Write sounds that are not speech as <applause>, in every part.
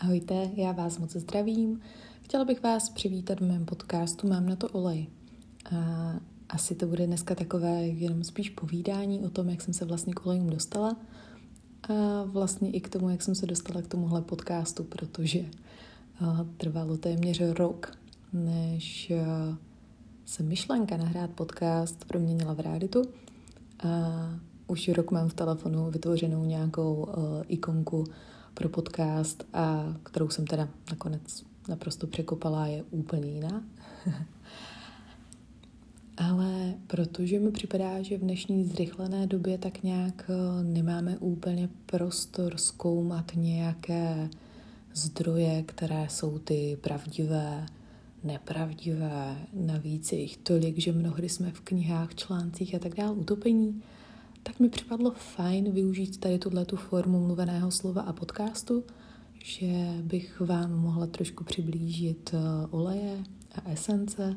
Ahojte, já vás moc zdravím. Chtěla bych vás přivítat v mém podcastu Mám na to olej. A asi to bude dneska takové jenom spíš povídání o tom, jak jsem se vlastně k olejům dostala a vlastně i k tomu, jak jsem se dostala k tomuhle podcastu, protože trvalo téměř rok, než se myšlenka nahrát podcast proměnila v realitu. A už rok mám v telefonu vytvořenou nějakou ikonku pro podcast, a kterou jsem teda nakonec naprosto překopala, je úplně jiná. <laughs> Ale protože mi připadá, že v dnešní zrychlené době tak nějak eh, nemáme úplně prostor zkoumat nějaké zdroje, které jsou ty pravdivé, nepravdivé, navíc je jich tolik, že mnohdy jsme v knihách, článcích a tak dále utopení, tak mi připadlo fajn využít tady tuhle tu formu mluveného slova a podcastu, že bych vám mohla trošku přiblížit eh, oleje a esence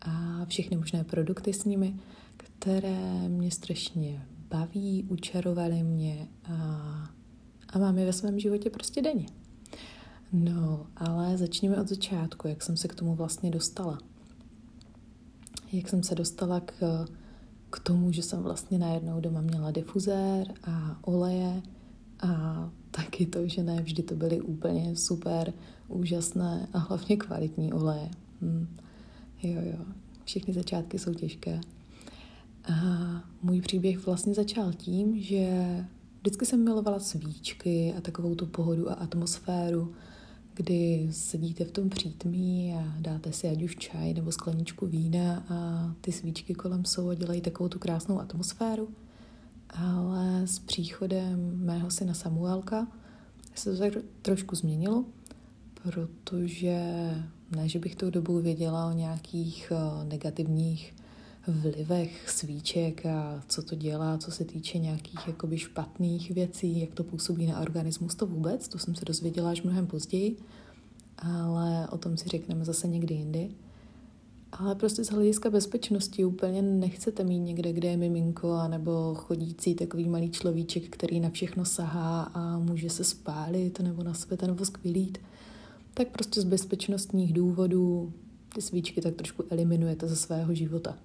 a všechny možné produkty s nimi, které mě strašně baví, učarovaly mě a, a mám je ve svém životě prostě denně. No, ale začněme od začátku, jak jsem se k tomu vlastně dostala. Jak jsem se dostala k k tomu, že jsem vlastně najednou doma měla difuzér a oleje a taky to, že ne vždy to byly úplně super, úžasné a hlavně kvalitní oleje. Hm. Jo, jo, všechny začátky jsou těžké. A můj příběh vlastně začal tím, že vždycky jsem milovala svíčky a takovou tu pohodu a atmosféru, kdy sedíte v tom přítmí a dáte si ať už čaj nebo skleničku vína a ty svíčky kolem jsou a dělají takovou tu krásnou atmosféru. Ale s příchodem mého syna Samuelka se to tak trošku změnilo, protože ne, že bych tou dobu věděla o nějakých eh, negativních vlivech svíček a co to dělá, co se týče nějakých jakoby špatných věcí, jak to působí na organismus, to vůbec, to jsem se dozvěděla až mnohem později, ale o tom si řekneme zase někdy jindy. Ale prostě z hlediska bezpečnosti úplně nechcete mít někde, kde je miminko, nebo chodící takový malý človíček, který na všechno sahá a může se spálit, nebo na sebe ten vosk vylít. Tak prostě z bezpečnostních důvodů ty svíčky tak trošku eliminujete ze svého života.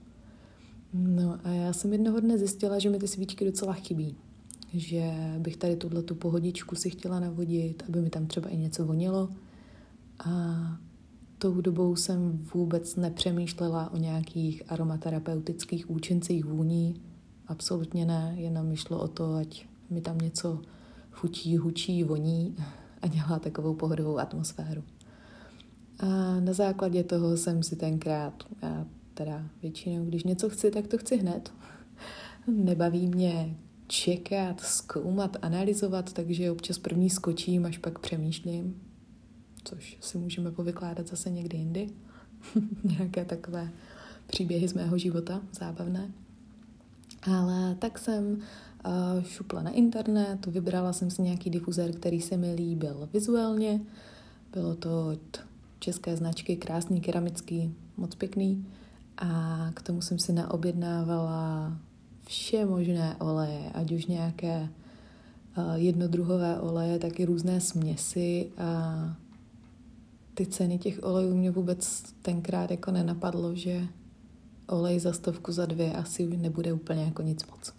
No a já jsem jednoho dne zjistila, že mi ty svíčky docela chybí. Že bych tady tuhle tu pohodičku si chtěla navodit, aby mi tam třeba i něco vonilo. A tou dobou jsem vůbec nepřemýšlela o nějakých aromaterapeutických účincích vůní. Absolutně ne, jenom mi šlo o to, ať mi tam něco fučí, hučí, voní a dělá takovou pohodovou atmosféru. A na základě toho jsem si tenkrát, teda většinou, když něco chci, tak to chci hned. Nebaví mě čekat, zkoumat, analyzovat, takže občas první skočím, až pak přemýšlím, což si můžeme povykládat zase někdy jindy. <laughs> Nějaké takové příběhy z mého života, zábavné. Ale tak jsem uh, šupla na internet, vybrala jsem si nějaký difuzér, který se mi líbil vizuálně. Bylo to od české značky, krásný, keramický, moc pěkný. A k tomu jsem si naobjednávala vše možné oleje, ať už nějaké uh, jednodruhové oleje, tak i různé směsi a ty ceny těch olejů mě vůbec tenkrát jako nenapadlo, že olej za stovku za dvě asi už nebude úplně jako nic moc.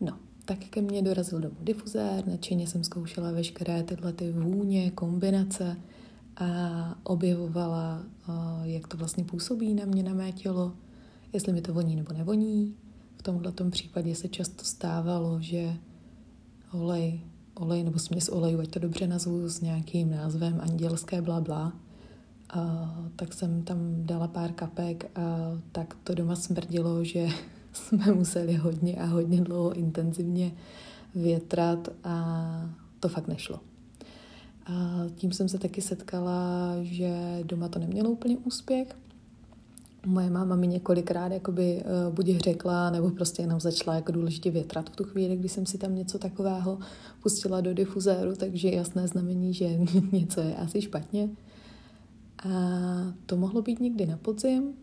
No, tak ke mně dorazil domů difuzér, nadšeně jsem zkoušela veškeré tyhle ty vůně, kombinace, a objevovala, jak to vlastně působí na mě, na mé tělo, jestli mi to voní nebo nevoní. V tomhle případě se často stávalo, že olej, olej nebo směs olejů, ať to dobře nazvu s nějakým názvem andělské bla bla, a, tak jsem tam dala pár kapek a tak to doma smrdilo, že <laughs> jsme museli hodně a hodně dlouho intenzivně větrat a to fakt nešlo. A tím jsem se taky setkala, že doma to nemělo úplně úspěch. Moje máma mi několikrát jakoby uh, buď řekla, nebo prostě jenom začala jako důležitě větrat v tu chvíli, kdy jsem si tam něco takového pustila do difuzéru, takže jasné znamení, že <laughs> něco je asi špatně. A to mohlo být někdy na podzim,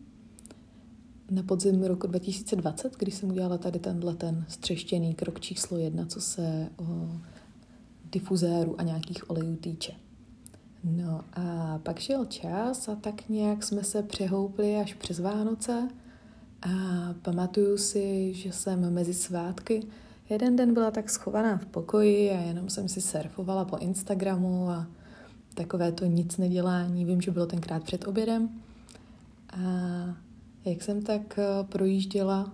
na podzim roku 2020, když jsem udělala tady tenhle ten střeštěný krok číslo jedna, co se o difuzéru a nějakých olejů týče. No a pak šel čas a tak nějak jsme se přehoupli až přes Vánoce a pamatuju si, že jsem mezi svátky jeden den byla tak schovaná v pokoji a jenom jsem si surfovala po Instagramu a takové to nic nedělání. Vím, že bylo tenkrát před obědem. A jak jsem tak eh, projížděla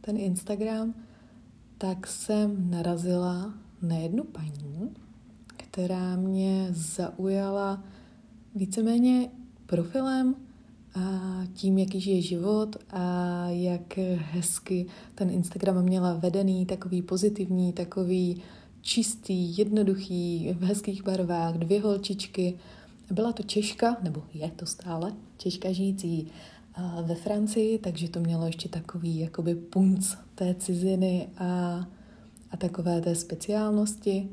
ten Instagram, tak jsem narazila na jednu paní, která mě zaujala víceméně profilem a tím, jaký žije život a jak hezky ten Instagram měla vedený, takový pozitivní, takový čistý, jednoduchý, v hezkých barvách, dvě holčičky. Byla to Češka, nebo je to stále, Češka žijící ve Francii, takže to mělo ještě takový jakoby punc té ciziny a, a takové té speciálnosti.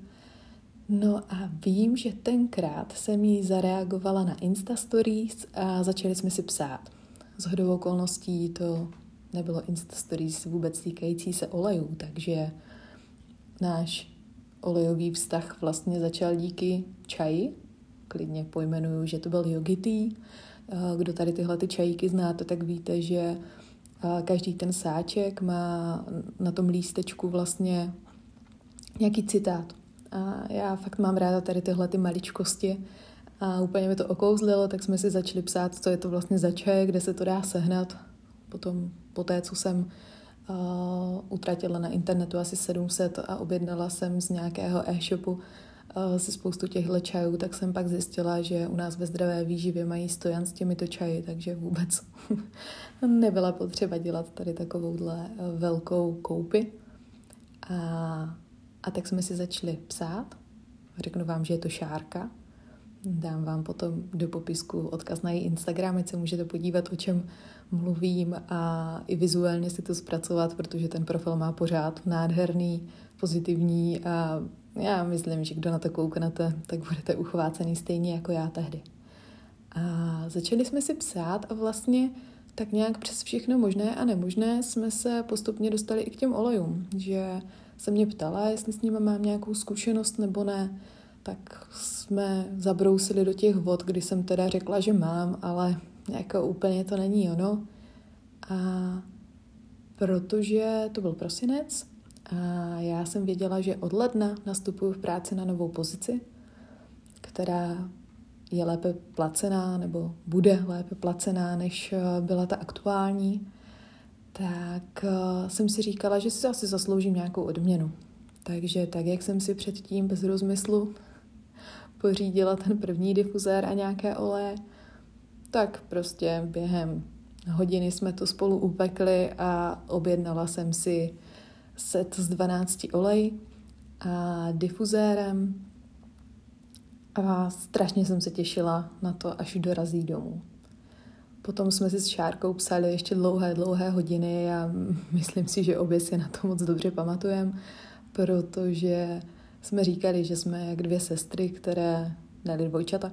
No a vím, že tenkrát jsem jí zareagovala na Instastories a začali jsme si psát. Z hodou okolností to nebylo Instastories vůbec týkající se olejů, takže náš olejový vztah vlastně začal díky čaji. Klidně pojmenuju, že to byl jogitý. Kdo tady tyhle ty čajíky znáte, tak víte, že každý ten sáček má na tom lístečku vlastně nějaký citát. A já fakt mám ráda tady tyhle ty maličkosti a úplně mi to okouzlilo, tak jsme si začali psát, co je to vlastně za čaj, kde se to dá sehnat. Potom, po té, co jsem uh, utratila na internetu asi 700 a objednala jsem z nějakého e-shopu uh, si spoustu těchto čajů, tak jsem pak zjistila, že u nás ve zdravé výživě mají stojan s těmito čaji, takže vůbec <laughs> nebyla potřeba dělat tady takovouhle velkou koupy. A a tak jsme si začali psát. Řeknu vám, že je to Šárka. Dám vám potom do popisku odkaz na její Instagram, ať se můžete podívat, o čem mluvím a i vizuálně si to zpracovat, protože ten profil má pořád nádherný, pozitivní a já myslím, že kdo na to kouknete, tak budete uchvácený stejně jako já tehdy. A začali jsme si psát a vlastně tak nějak přes všechno možné a nemožné jsme se postupně dostali i k těm olejům, že se mě ptala, jestli s nimi mám nějakou zkušenost nebo ne, tak jsme zabrousili do těch vod, kdy jsem teda řekla, že mám, ale jako úplně to není ono. A protože to byl prosinec a já jsem věděla, že od ledna nastupuju v práci na novou pozici, která je lépe placená nebo bude lépe placená, než byla ta aktuální tak uh, jsem si říkala, že si asi zasloužím nějakou odměnu. Takže tak, jak jsem si předtím bez rozmyslu pořídila ten první difuzér a nějaké oleje, tak prostě během hodiny jsme to spolu upekli a objednala jsem si set z 12 olej a difuzérem a strašně jsem se těšila na to, až dorazí domů. Potom jsme si s Šárkou psali ještě dlouhé, dlouhé hodiny. A myslím si, že obě si na to moc dobře pamatujeme, protože jsme říkali, že jsme jak dvě sestry, které, ne dvojčata,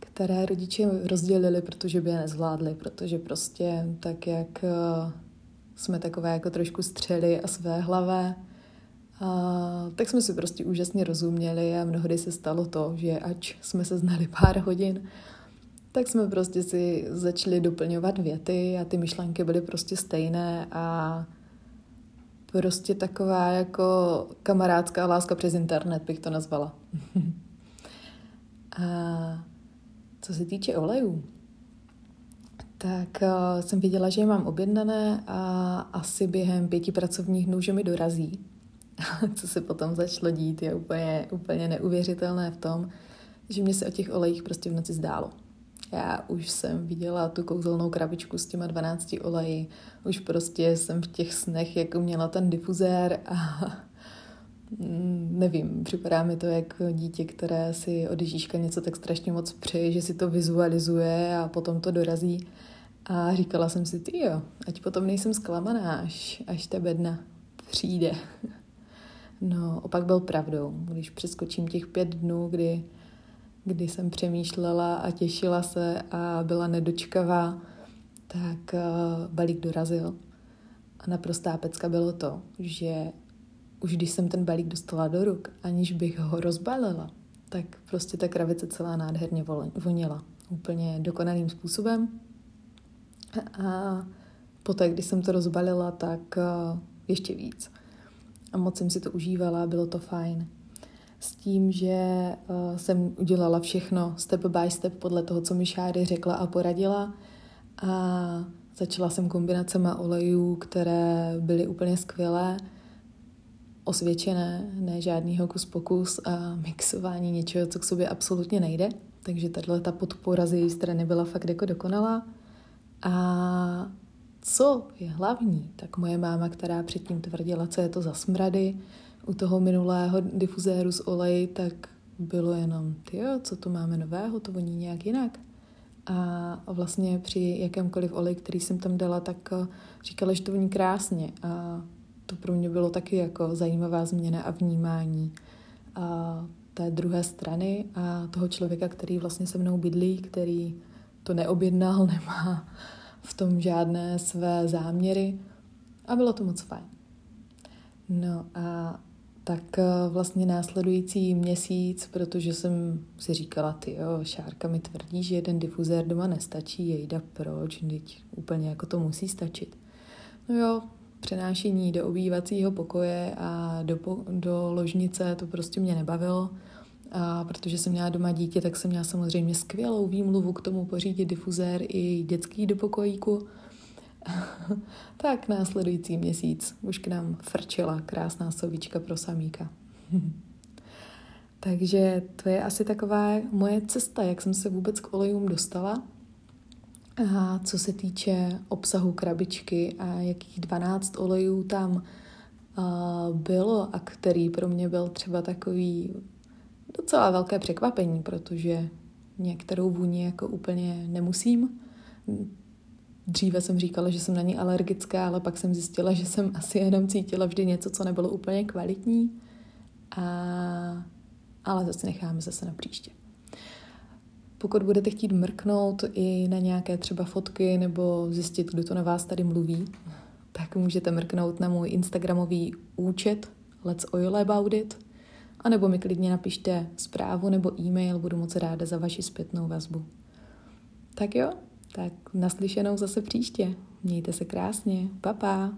které rodiče rozdělili, protože by je nezvládli, protože prostě tak, jak eh, jsme takové jako trošku střely a své hlavé, a, tak jsme si prostě úžasně rozuměli a mnohdy se stalo to, že ač jsme se znali pár hodin, tak jsme prostě si začali doplňovat věty a ty myšlenky byly prostě stejné a prostě taková jako kamarádská láska přes internet bych to nazvala. <laughs> a co se týče olejů, tak uh, jsem viděla, že je mám objednané a asi během pěti pracovních dnů, že mi dorazí. <laughs> co se potom začalo dít, je úplně, úplně neuvěřitelné v tom, že mě se o těch olejích prostě v noci zdálo. Já už jsem viděla tu kouzelnou krabičku s těma 12 oleji, už prostě jsem v těch snech jako měla ten difuzér a nevím, připadá mi to jako dítě, které si od Ježíška něco tak strašně moc přeje, že si to vizualizuje a potom to dorazí. A říkala jsem si, ty jo, ať potom nejsem zklamaná, až, až ta bedna přijde. <laughs> No, opak byl pravdou. Když přeskočím těch pět dnů, kdy kdy jsem přemýšlela a těšila se a byla nedočkavá, tak uh, balík dorazil. A naprostá pecka bylo to, že už když jsem ten balík dostala do ruk, aniž bych ho rozbalila, tak prostě ta kravice celá nádherně vonila. Úplně dokonalým způsobem. A poté, když jsem to rozbalila, tak eh, ještě víc. A moc jsem si to užívala, bylo to fajn. S tím, že uh, jsem udělala všechno step by step podle toho, co mi Šáry řekla a poradila. A začala jsem kombinacemi olejů, které byly úplně skvělé, osvědčené, ne žádný hokus pokus a mixování něčeho, co k sobě absolutně nejde. Takže tahle ta podpora z její strany byla fakt jako dokonalá. A co je hlavní, tak moje máma, která předtím tvrdila, co je to za smrady, u toho minulého difuzéru s oleji, tak bylo jenom, ty co tu máme nového, to voní nějak jinak. A vlastně při jakémkoliv oleji, který jsem tam dala, tak eh, říkala, že to voní krásně. A to pro mě bylo taky jako zajímavá změna a vnímání a té druhé strany a toho člověka, který vlastně se mnou bydlí, který to neobjednal, <laughs> nemá v tom žádné své záměry a bylo to moc fajn. No a tak eh, vlastně následující měsíc, protože jsem si říkala, ty jo, Šárka mi tvrdí, že jeden difuzér doma nestačí, jejda proč, teď úplně jako to musí stačit. No jo, přenášení do obývacího pokoje a do, do ložnice, to prostě mě nebavilo. A protože jsem měla doma dítě, tak jsem měla samozřejmě skvělou výmluvu k tomu pořídit difuzér i dětský do pokojíku. <laughs> tak následující měsíc už k nám frčila krásná sovička pro samíka. <laughs> Takže to je asi taková moje cesta, jak jsem se vůbec k olejům dostala. A co se týče obsahu krabičky a jakých 12 olejů tam bylo a který pro mě byl třeba takový docela velké překvapení, protože některou vůni jako úplně nemusím. Dříve jsem říkala, že jsem na ní alergická, ale pak jsem zjistila, že jsem asi jenom cítila vždy něco, co nebylo úplně kvalitní. A... Ale zase necháme zase na příště. Pokud budete chtít mrknout i na nějaké třeba fotky nebo zjistit, kdo to na vás tady mluví, tak můžete mrknout na můj Instagramový účet Let's Oil About It, a nebo mi klidně napište zprávu nebo e-mail, budu moc ráda za vaši zpětnou vazbu. Tak jo, tak naslyšenou zase příště. Mějte se krásně. Pa, pa.